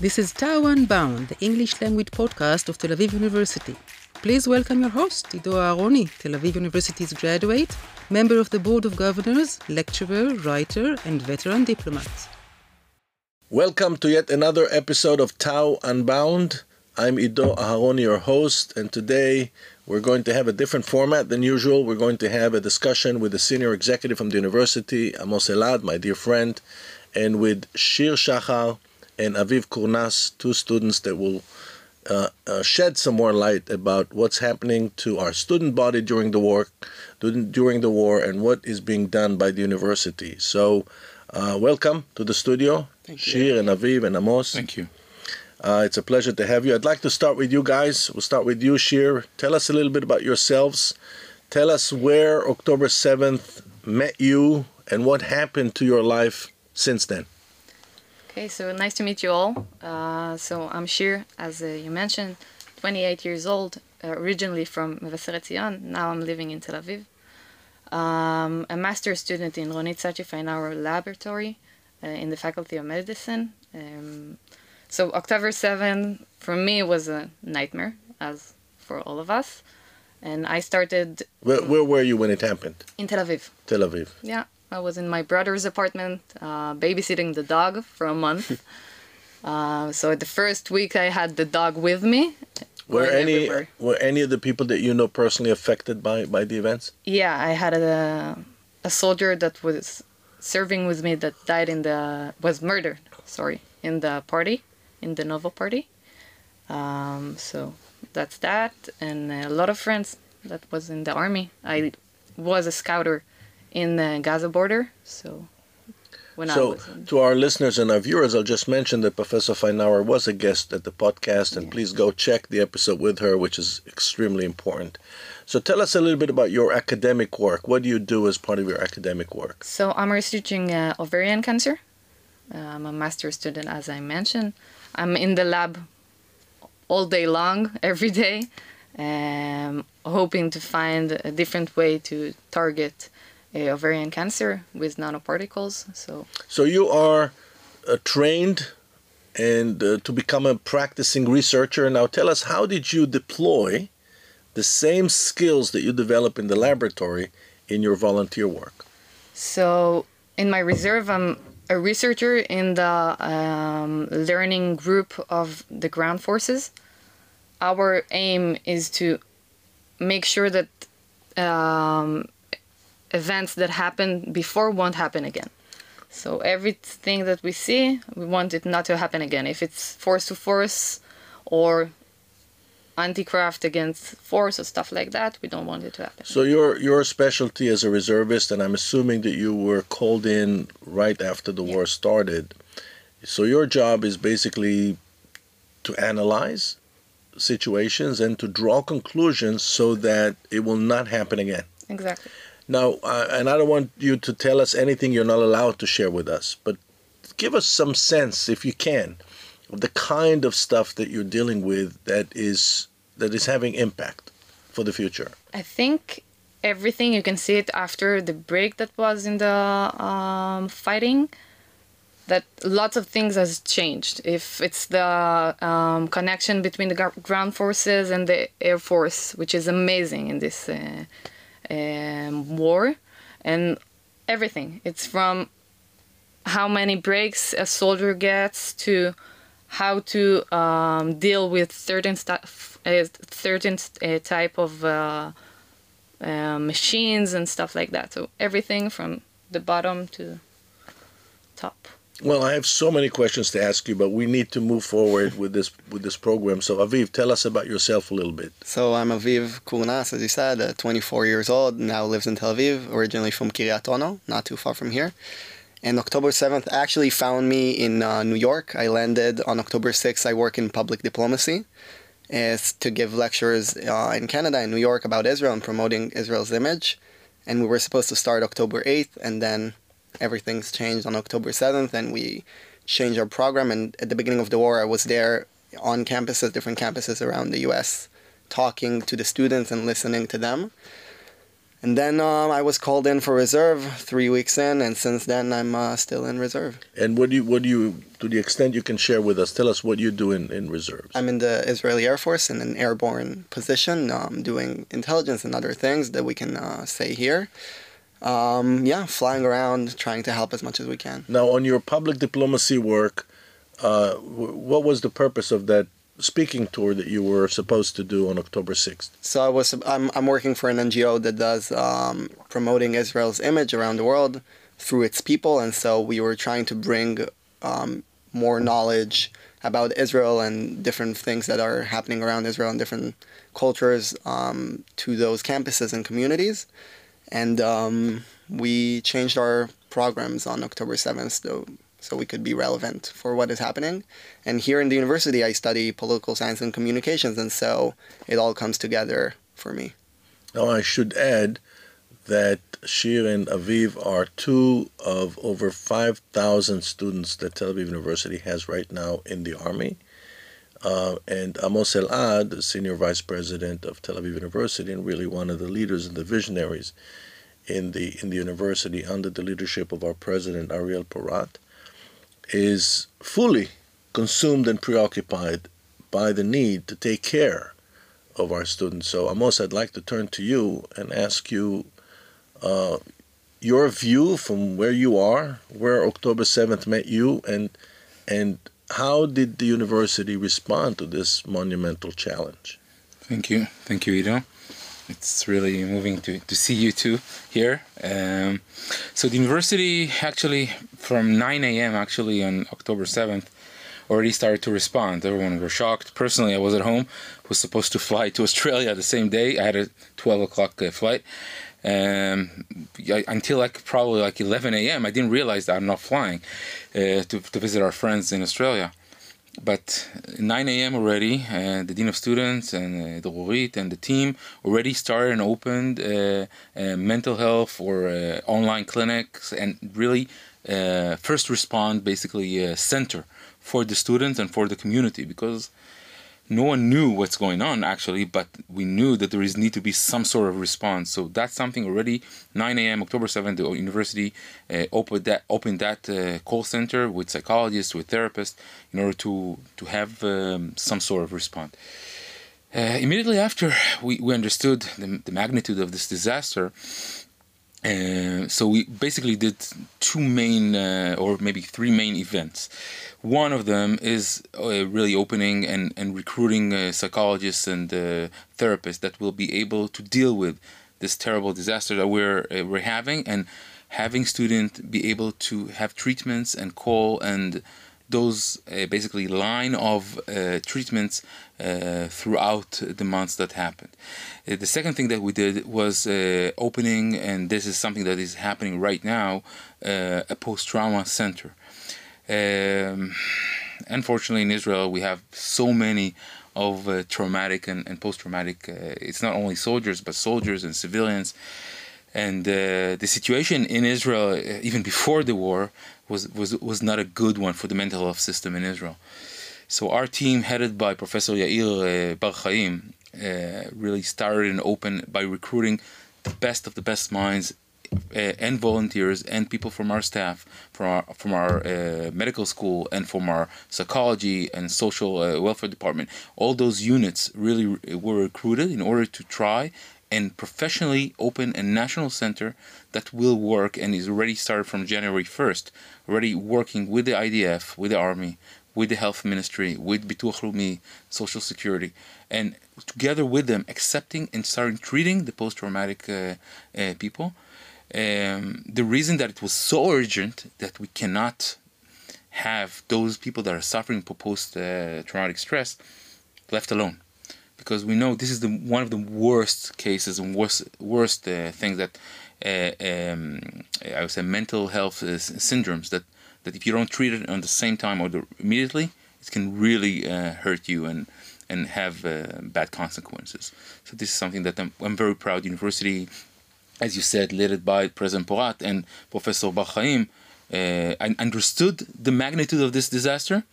This is Tau Unbound, the English language podcast of Tel Aviv University. Please welcome your host, Ido Aharoni, Tel Aviv University's graduate, member of the Board of Governors, lecturer, writer, and veteran diplomat. Welcome to yet another episode of Tau Unbound. I'm Ido Aharoni, your host, and today we're going to have a different format than usual. We're going to have a discussion with a senior executive from the university, Amos Elad, my dear friend, and with Shir Shahar and Aviv Kurnas, two students that will uh, uh, shed some more light about what's happening to our student body during the war, during the war, and what is being done by the university. So, uh, welcome to the studio, Thank Shir and Aviv and Amos. Thank you. Uh, it's a pleasure to have you. I'd like to start with you guys. We'll start with you, Shir. Tell us a little bit about yourselves. Tell us where October 7th met you and what happened to your life since then. Okay, so nice to meet you all. Uh, so I'm Shir, as uh, you mentioned, 28 years old, uh, originally from Mevaseret Zion. Now I'm living in Tel Aviv. Um, a master's student in Ronit Satchi-Fainaro Laboratory uh, in the Faculty of Medicine. Um, so October 7 for me was a nightmare, as for all of us. And I started Where, where were you when it happened? in Tel Aviv. Tel Aviv. Yeah, I was in my brother's apartment, uh, babysitting the dog for a month. uh, so the first week I had the dog with me. Were any everywhere. were any of the people that you know personally affected by, by the events? Yeah, I had a a soldier that was serving with me that died in the was murdered. Sorry, in the party, in the Nova party. Um, so that's that, and a lot of friends that was in the army. I was a scouter in the Gaza border, so when I so, to our listeners and our viewers, I'll just mention that Professor Fainaro was a guest at the podcast, and please go check the episode with her, which is extremely important. So, tell us a little bit about your academic work. What do you do as part of your academic work? So I'm researching uh, ovarian cancer. Uh, I'm a master's student, as I mentioned. I'm in the lab all day long, every day, um, hoping to find a different way to target ovarian cancer with nanoparticles. So So, you are uh, trained and uh, to become a practicing researcher. Now, tell us how did you deploy the same skills that you develop in the laboratory in your volunteer work? So in my reserve, I'm a researcher in the um, learning group of the ground forces. Our aim is to make sure that um, events that happened before won't happen again. So everything that we see, we want it not to happen again. If it's force to force or anti-craft against force or stuff like that, we don't want it to happen. So your your specialty as a reservist, and I'm assuming that you were called in right after the war started. So your job is basically to analyze situations and to draw conclusions so that it will not happen again. Exactly. Now, uh, and I don't want you to tell us anything you're not allowed to share with us, but give us some sense, if you can, of the kind of stuff that you're dealing with that is that is having impact for the future. I think everything you can see it after the break that was in the um, fighting. That lots of things has changed. If it's the um, connection between the gr- ground forces and the air force, which is amazing in this uh, um, war, and everything. It's from how many breaks a soldier gets to how to um, deal with certain stuff, uh, certain uh, type of uh, uh, machines and stuff like that. So everything from the bottom to top. Well, I have so many questions to ask you, but we need to move forward with this with this program. So, Aviv, tell us about yourself a little bit. So I'm Aviv Kurnas, as you said, uh, 24 years old, now lives in Tel Aviv, originally from Kiryat Ono, not too far from here. And October 7th actually found me in uh, New York. I landed on October 6th. I work in public diplomacy is to give lectures uh, in Canada and New York about Israel and promoting Israel's image. And we were supposed to start October 8th, and then everything's changed on October 7th, and we changed our program. And at the beginning of the war, I was there on campuses, different campuses around the U.S., talking to the students and listening to them. And then um, I was called in for reserve three weeks in, and since then I'm uh, still in reserve. And what do you, what do you, to the extent you can share with us, tell us what you do in, in reserves. I'm in the Israeli Air Force in an airborne position, um, doing intelligence and other things that we can uh, say here. Um, yeah, flying around, trying to help as much as we can. Now, on your public diplomacy work, uh, what was the purpose of that speaking tour that you were supposed to do on October 6th? So I was I'm, I'm working for an NGO that does um, promoting Israel's image around the world through its people, and so we were trying to bring um, more knowledge about Israel and different things that are happening around Israel and different cultures um, to those campuses and communities, and um, we changed our programs on October 7th. So so we could be relevant for what is happening. And here in the university, I study political science and communications, and so it all comes together for me. Now, I should add that Shir and Aviv are two of over 5,000 students that Tel Aviv University has right now in the Army. Uh, and Amos Elad, the senior vice president of Tel Aviv University, and really one of the leaders and the visionaries in the in the university under the leadership of our president Ariel Porat, is fully consumed and preoccupied by the need to take care of our students. So, Amos, I'd like to turn to you and ask you uh, your view from where you are, where October 7th met you, and and how did the university respond to this monumental challenge? Thank you. Thank you, Ido. It's really moving to, to see you two here. Um, so the university actually from 9 a.m. actually on October 7th already started to respond. Everyone was shocked. Personally, I was at home, was supposed to fly to Australia the same day. I had a 12 o'clock uh, flight. Um, until like probably like 11 a.m. I didn't realize that I'm not flying uh, to, to visit our friends in Australia but 9 a.m. already, uh, the dean of students and uh, the Rorit and the team already started and opened uh, uh mental health or uh, online clinics and really first respond basically center for the students and for the community because no one knew what's going on actually, but we knew that there is need to be some sort of response. So that's something already. 9 a.m. October 7th, the university uh, opened that opened that uh, call center with psychologists, with therapists, in order to to have um, some sort of response. Uh, immediately after we, we understood the, the magnitude of this disaster, uh, so we basically did two main uh, or maybe three main events. One of them is uh, really opening and, and recruiting uh, psychologists and uh, therapists that will be able to deal with this terrible disaster that we're, we're having and having students be able to have treatments and call and those uh, basically line of uh, treatments uh, throughout the months that happened. Uh, the second thing that we did was uh, opening, and this is something that is happening right now, uh, a post-trauma center. Um, unfortunately, in Israel, we have so many of traumatic and, and post-traumatic. Uh, it's not only soldiers, but soldiers and civilians. And the situation in Israel, even before the war, was, was was not a good one for the mental health system in Israel. So our team, headed by Professor Yair uh, Bar-Haim, uh, really started and opened by recruiting the best of the best minds uh, and volunteers and people from our staff, from our from our uh, medical school and from our psychology and social uh, welfare department, all those units really were recruited in order to try and professionally open a national center that will work and is already started from January 1st, already working with the IDF, with the army, with the health ministry, with Bituach Leumi, social security, and together with them accepting and starting treating the post-traumatic uh, uh, people. Um, the reason that it was so urgent that we cannot have those people that are suffering post uh, stress left alone because we know this is the one of the worst cases and worst worst uh, things that uh, um, I would say mental health uh, syndromes that that if you don't treat it on the same time or the, immediately it can really uh, hurt you and and have uh, bad consequences. So this is something that I'm, I'm very proud university as you said, led by President Porat and Professor Bar-Haim, uh, understood the magnitude of this disaster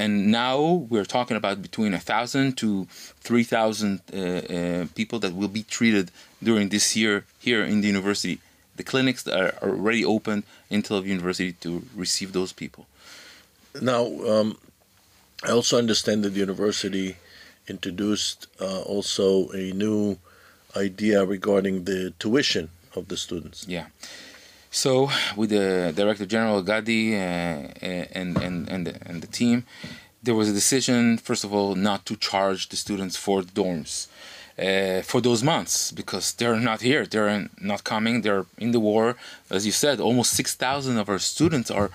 and now we're talking about between a thousand to three thousand uh, uh, people that will be treated during this year here in the university. The clinics are already open in Tel Aviv University to receive those people. Now, um, I also understand that the university introduced uh, also a new idea regarding the tuition of the students. Yeah. So with the Director General Gadi uh, and, and, and, the, and the team, there was a decision, first of all, not to charge the students for the dorms. Uh, for those months because they're not here they're not coming they're in the war as you said almost 6000 of our students are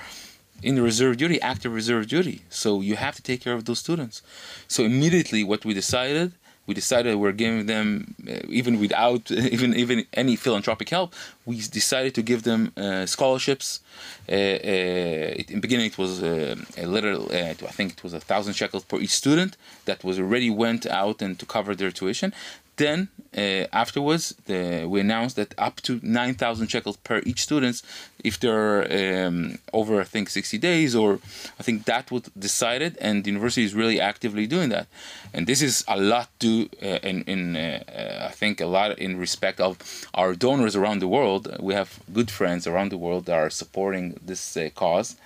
in the reserve duty active reserve duty so you have to take care of those students so immediately what we decided we decided we're giving them uh, even without even even any philanthropic help we decided to give them uh, scholarships. Uh, uh in the beginning it was uh, a little uh, i think it was a thousand shekels per each student that was already went out and to cover their tuition then uh, afterwards, the, we announced that up to 9,000 shekels per each student, if they're um, over, I think, 60 days, or I think that was decided, and the university is really actively doing that. And this is a lot to, uh, in, in uh, I think, a lot in respect of our donors around the world. We have good friends around the world that are supporting this uh, cause.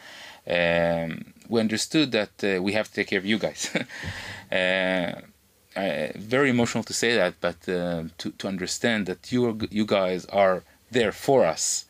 Um, we understood that uh, we have to take care of you guys. Uh, very emotional to say that, but uh, to, to understand that you you guys are there for us,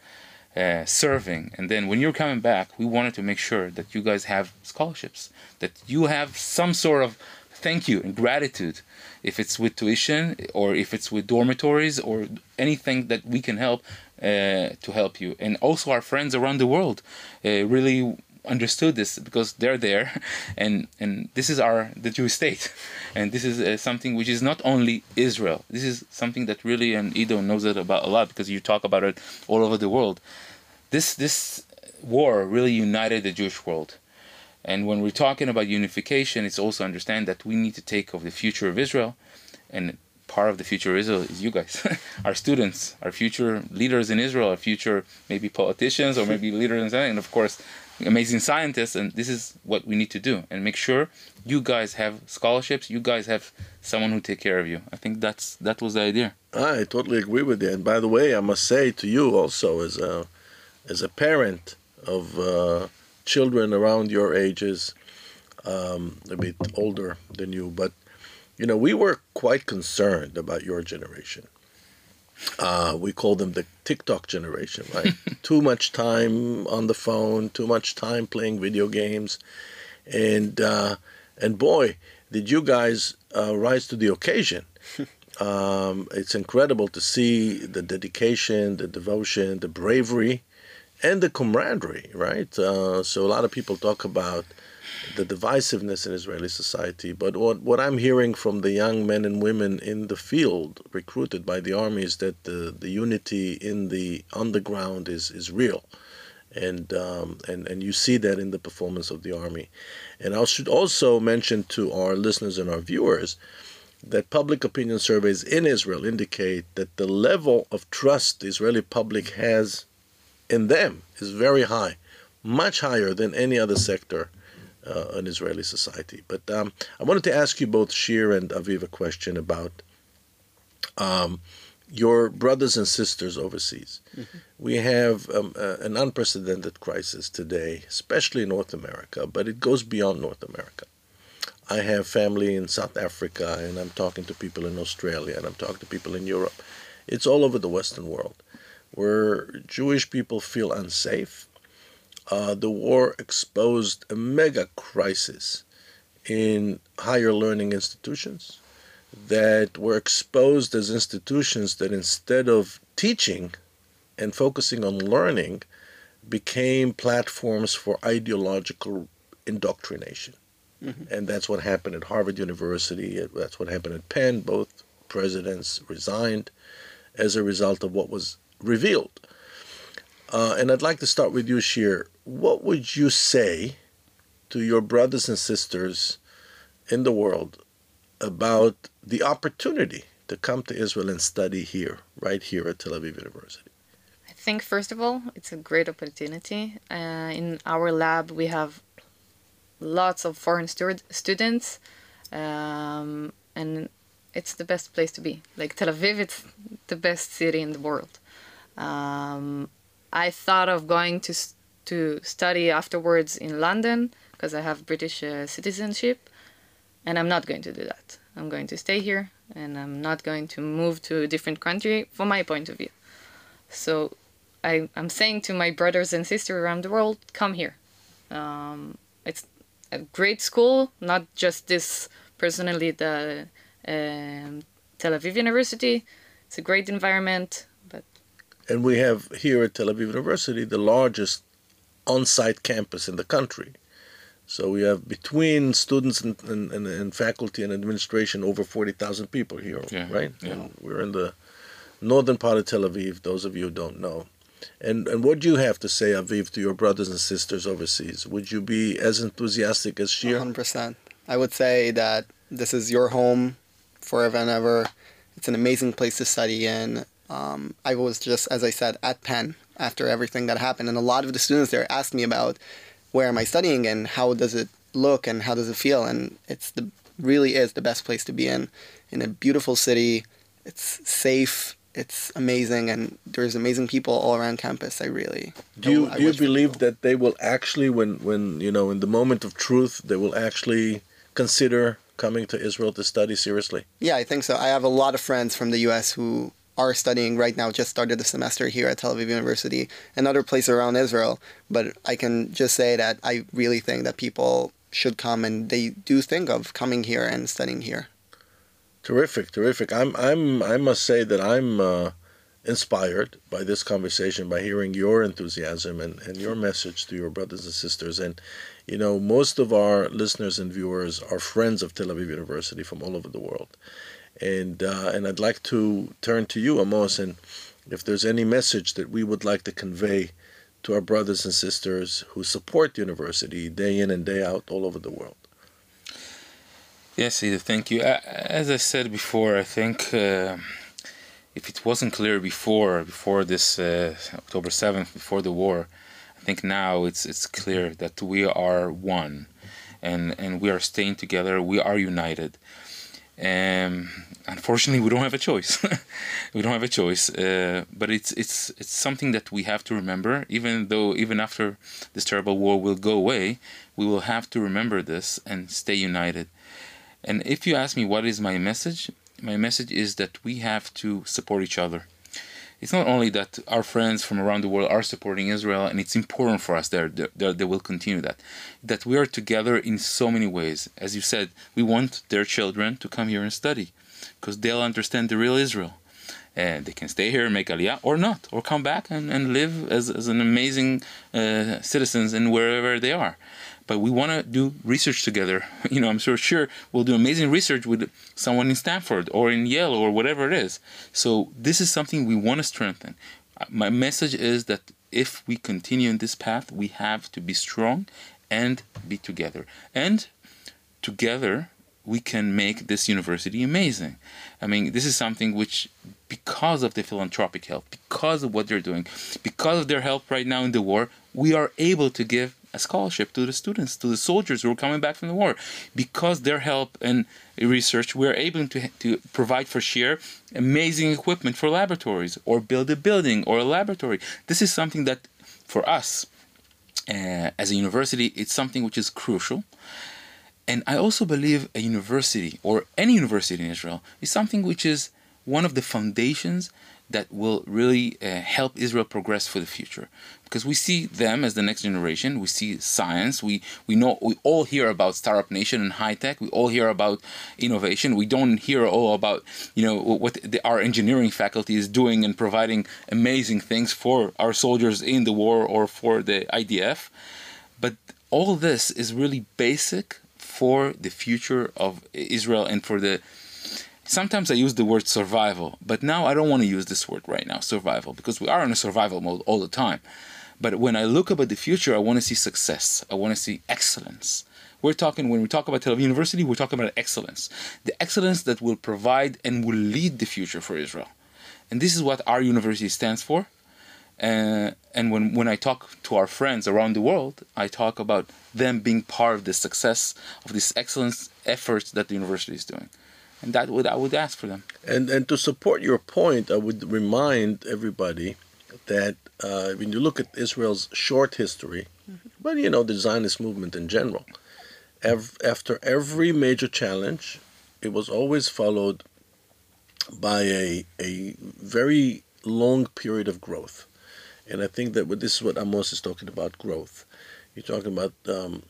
uh, serving, and then when you're coming back, we wanted to make sure that you guys have scholarships, that you have some sort of thank you and gratitude, if it's with tuition or if it's with dormitories or anything that we can help uh, to help you, and also our friends around the world, uh, really understood this because they're there and and this is our the Jewish state. And this is uh, something which is not only Israel. This is something that really and Ido knows it about a lot because you talk about it all over the world. This this war really united the Jewish world. And when we're talking about unification it's also understand that we need to take of the future of Israel and part of the future of Israel is you guys, our students, our future leaders in Israel, our future maybe politicians or maybe leaders in and of course amazing scientists and this is what we need to do. And make sure you guys have scholarships you guys have someone who take care of you. I think that's that was the idea. I totally agree with you. And by the way i must say to you also as a as a parent of uh, children around your ages um, a bit older than you but you know we were quite concerned about your generation uh, we call them the TikTok generation, right? too much time on the phone, too much time playing video games, and uh, and boy, did you guys uh, rise to the occasion! um, it's incredible to see the dedication, the devotion, the bravery, and the camaraderie, right? Uh, so a lot of people talk about the divisiveness in Israeli society. But what, what I'm hearing from the young men and women in the field recruited by the army is that the, the unity in the underground is, is real. And, um, and and you see that in the performance of the army, and I should also mention to our listeners and our viewers that public opinion surveys in Israel indicate that the level of trust the Israeli public has in them is very high, much higher than any other sector uh, in Israeli society. But um, I wanted to ask you both, Shir and Aviv, a question about um, your brothers and sisters overseas. Mm-hmm. We have um, uh, an unprecedented crisis today, especially in North America, but it goes beyond North America. I have family in South Africa, and I'm talking to people in Australia, and I'm talking to people in Europe. It's all over the Western world where Jewish people feel unsafe uh, the war exposed a mega crisis in higher learning institutions that were exposed as institutions that instead of teaching and focusing on learning became platforms for ideological indoctrination. Mm-hmm. And that's what happened at Harvard University. That's what happened at Penn. Both presidents resigned as a result of what was revealed. Uh, and I'd like to start with you, Shir. What would you say to your brothers and sisters in the world about the opportunity to come to Israel and study here, right here at Tel Aviv University? I think, first of all, it's a great opportunity. Uh, in our lab, we have lots of foreign stu- students, um, and it's the best place to be. Like Tel Aviv, it's the best city in the world. Um, I thought of going to to study afterwards in London because I have British uh, citizenship, and I'm not going to do that. I'm going to stay here, and I'm not going to move to a different country from my point of view. So I, I'm saying to my brothers and sisters around the world, come here. Um, it's a great school, not just this personally the um, Tel Aviv University. It's a great environment, but And we have here at Tel Aviv University the largest on-site campus in the country. So we have between students and, and, and, and faculty and administration over 40,000 people here, Yeah, right? yeah. And we're in the northern part of Tel Aviv, those of you who don't know. And, and what do you have to say, Aviv, to your brothers and sisters overseas? Would you be as enthusiastic as Shir? 100%. I would say that this is your home forever and ever. It's an amazing place to study in. Um, I was just, as I said, at Penn after everything that happened, and a lot of the students there asked me about where am I studying and how does it look and how does it feel, and it's the really is the best place to be in, in a beautiful city. It's safe. It's amazing, and there's amazing people all around campus. I really Do you I do you believe that they will actually, when when you know, in the moment of truth, they will actually consider coming to Israel to study seriously? Yeah, I think so. I have a lot of friends from the U.S. who are studying right now, just started the semester here at Tel Aviv University and other places around Israel. But I can just say that I really think that people should come and they do think of coming here and studying here. Terrific, terrific. I'm I'm I must say that I'm uh, inspired by this conversation, by hearing your enthusiasm and, and your message to your brothers and sisters. And you know, most of our listeners and viewers are friends of Tel Aviv University from all over the world. And uh, and I'd like to turn to you, Amos, and if there's any message that we would like to convey to our brothers and sisters who support the university day in and day out all over the world. Yes, Ido, thank you. As I said before, I think uh, if it wasn't clear before, before this uh, October seventh, before the war, I think now it's it's clear that we are one, and and we are staying together. We are united. Um, unfortunately, we don't have a choice. we don't have a choice. Uh, but it's it's it's something that we have to remember. Even though even after this terrible war will go away, we will have to remember this and stay united. And if you ask me what is my message, my message is that we have to support each other. It's not only that our friends from around the world are supporting Israel, and it's important for us they, they will continue that. That we are together in so many ways. As you said, we want their children to come here and study because they'll understand the real Israel. They can stay here and make aliyah or not, or come back and, and live as, as an amazing uh, citizens in wherever they are but we want to do research together. You know, I'm sure sure we'll do amazing research with someone in Stanford or in Yale or whatever it is. So this is something we want to strengthen. Uh, My message is that if we continue in this path, we have to be strong and be together. And together we can make this university amazing. I mean, this is something which, because of the philanthropic help, because of what they're doing, because of their help right now in the war, we are able to give a scholarship to the students, to the soldiers who are coming back from the war. Because their help and research, we are able to, to provide for Shir amazing equipment for laboratories or build a building or a laboratory. This is something that, for us, uh, as a university, it's something which is crucial. And I also believe a university or any university in Israel is something which is one of the foundations that will really uh, help Israel progress for the future. Because we see them as the next generation. We see science. We we know we all hear about startup nation and high tech. We all hear about innovation. We don't hear all about you know what the, our engineering faculty is doing and providing amazing things for our soldiers in the war or for the IDF. But all this is really basic for the future of Israel and for the sometimes I use the word survival, but now I don't want to use this word right now, survival, because we are in a survival mode all the time. But when I look about the future, I want to see success. I want to see excellence. We're talking when we talk about Tel Aviv University, we're talking about excellence. The excellence that will provide and will lead the future for Israel. And this is what our university stands for. Uh, and when, when I talk to our friends around the world, I talk about them being part of the success of this excellent efforts that the university is doing. And that would I would ask for them. And and to support your point, I would remind everybody that uh, when you look at Israel's short history, mm-hmm. but you know the Zionist movement in general, ev- after every major challenge, it was always followed by a a very long period of growth. And I think that this is what Amos is talking about growth. You're talking about um,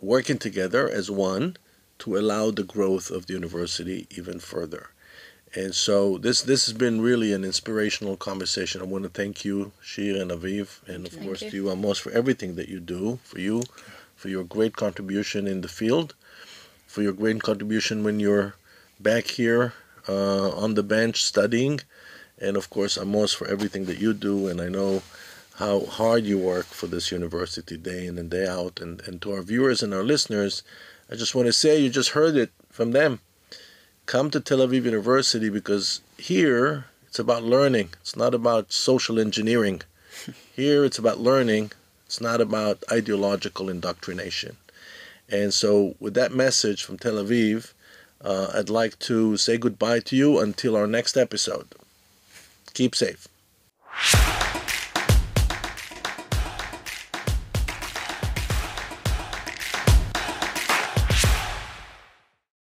working together as one to allow the growth of the university even further. And so this this has been really an inspirational conversation. I want to thank you, Shir and Aviv, and of Thank course you. to you, Amos, for everything that you do, for you, for your great contribution in the field, for your great contribution when you're back here uh, on the bench studying, and of course, Amos, for everything that you do. And I know how hard you work for this university day in and day out. And, and to our viewers and our listeners, I just want to say you just heard it from them. Come to Tel Aviv University because here it's about learning. It's not about social engineering. Here it's about learning. It's not about ideological indoctrination. And so, with that message from Tel Aviv, uh, I'd like to say goodbye to you until our next episode. Keep safe.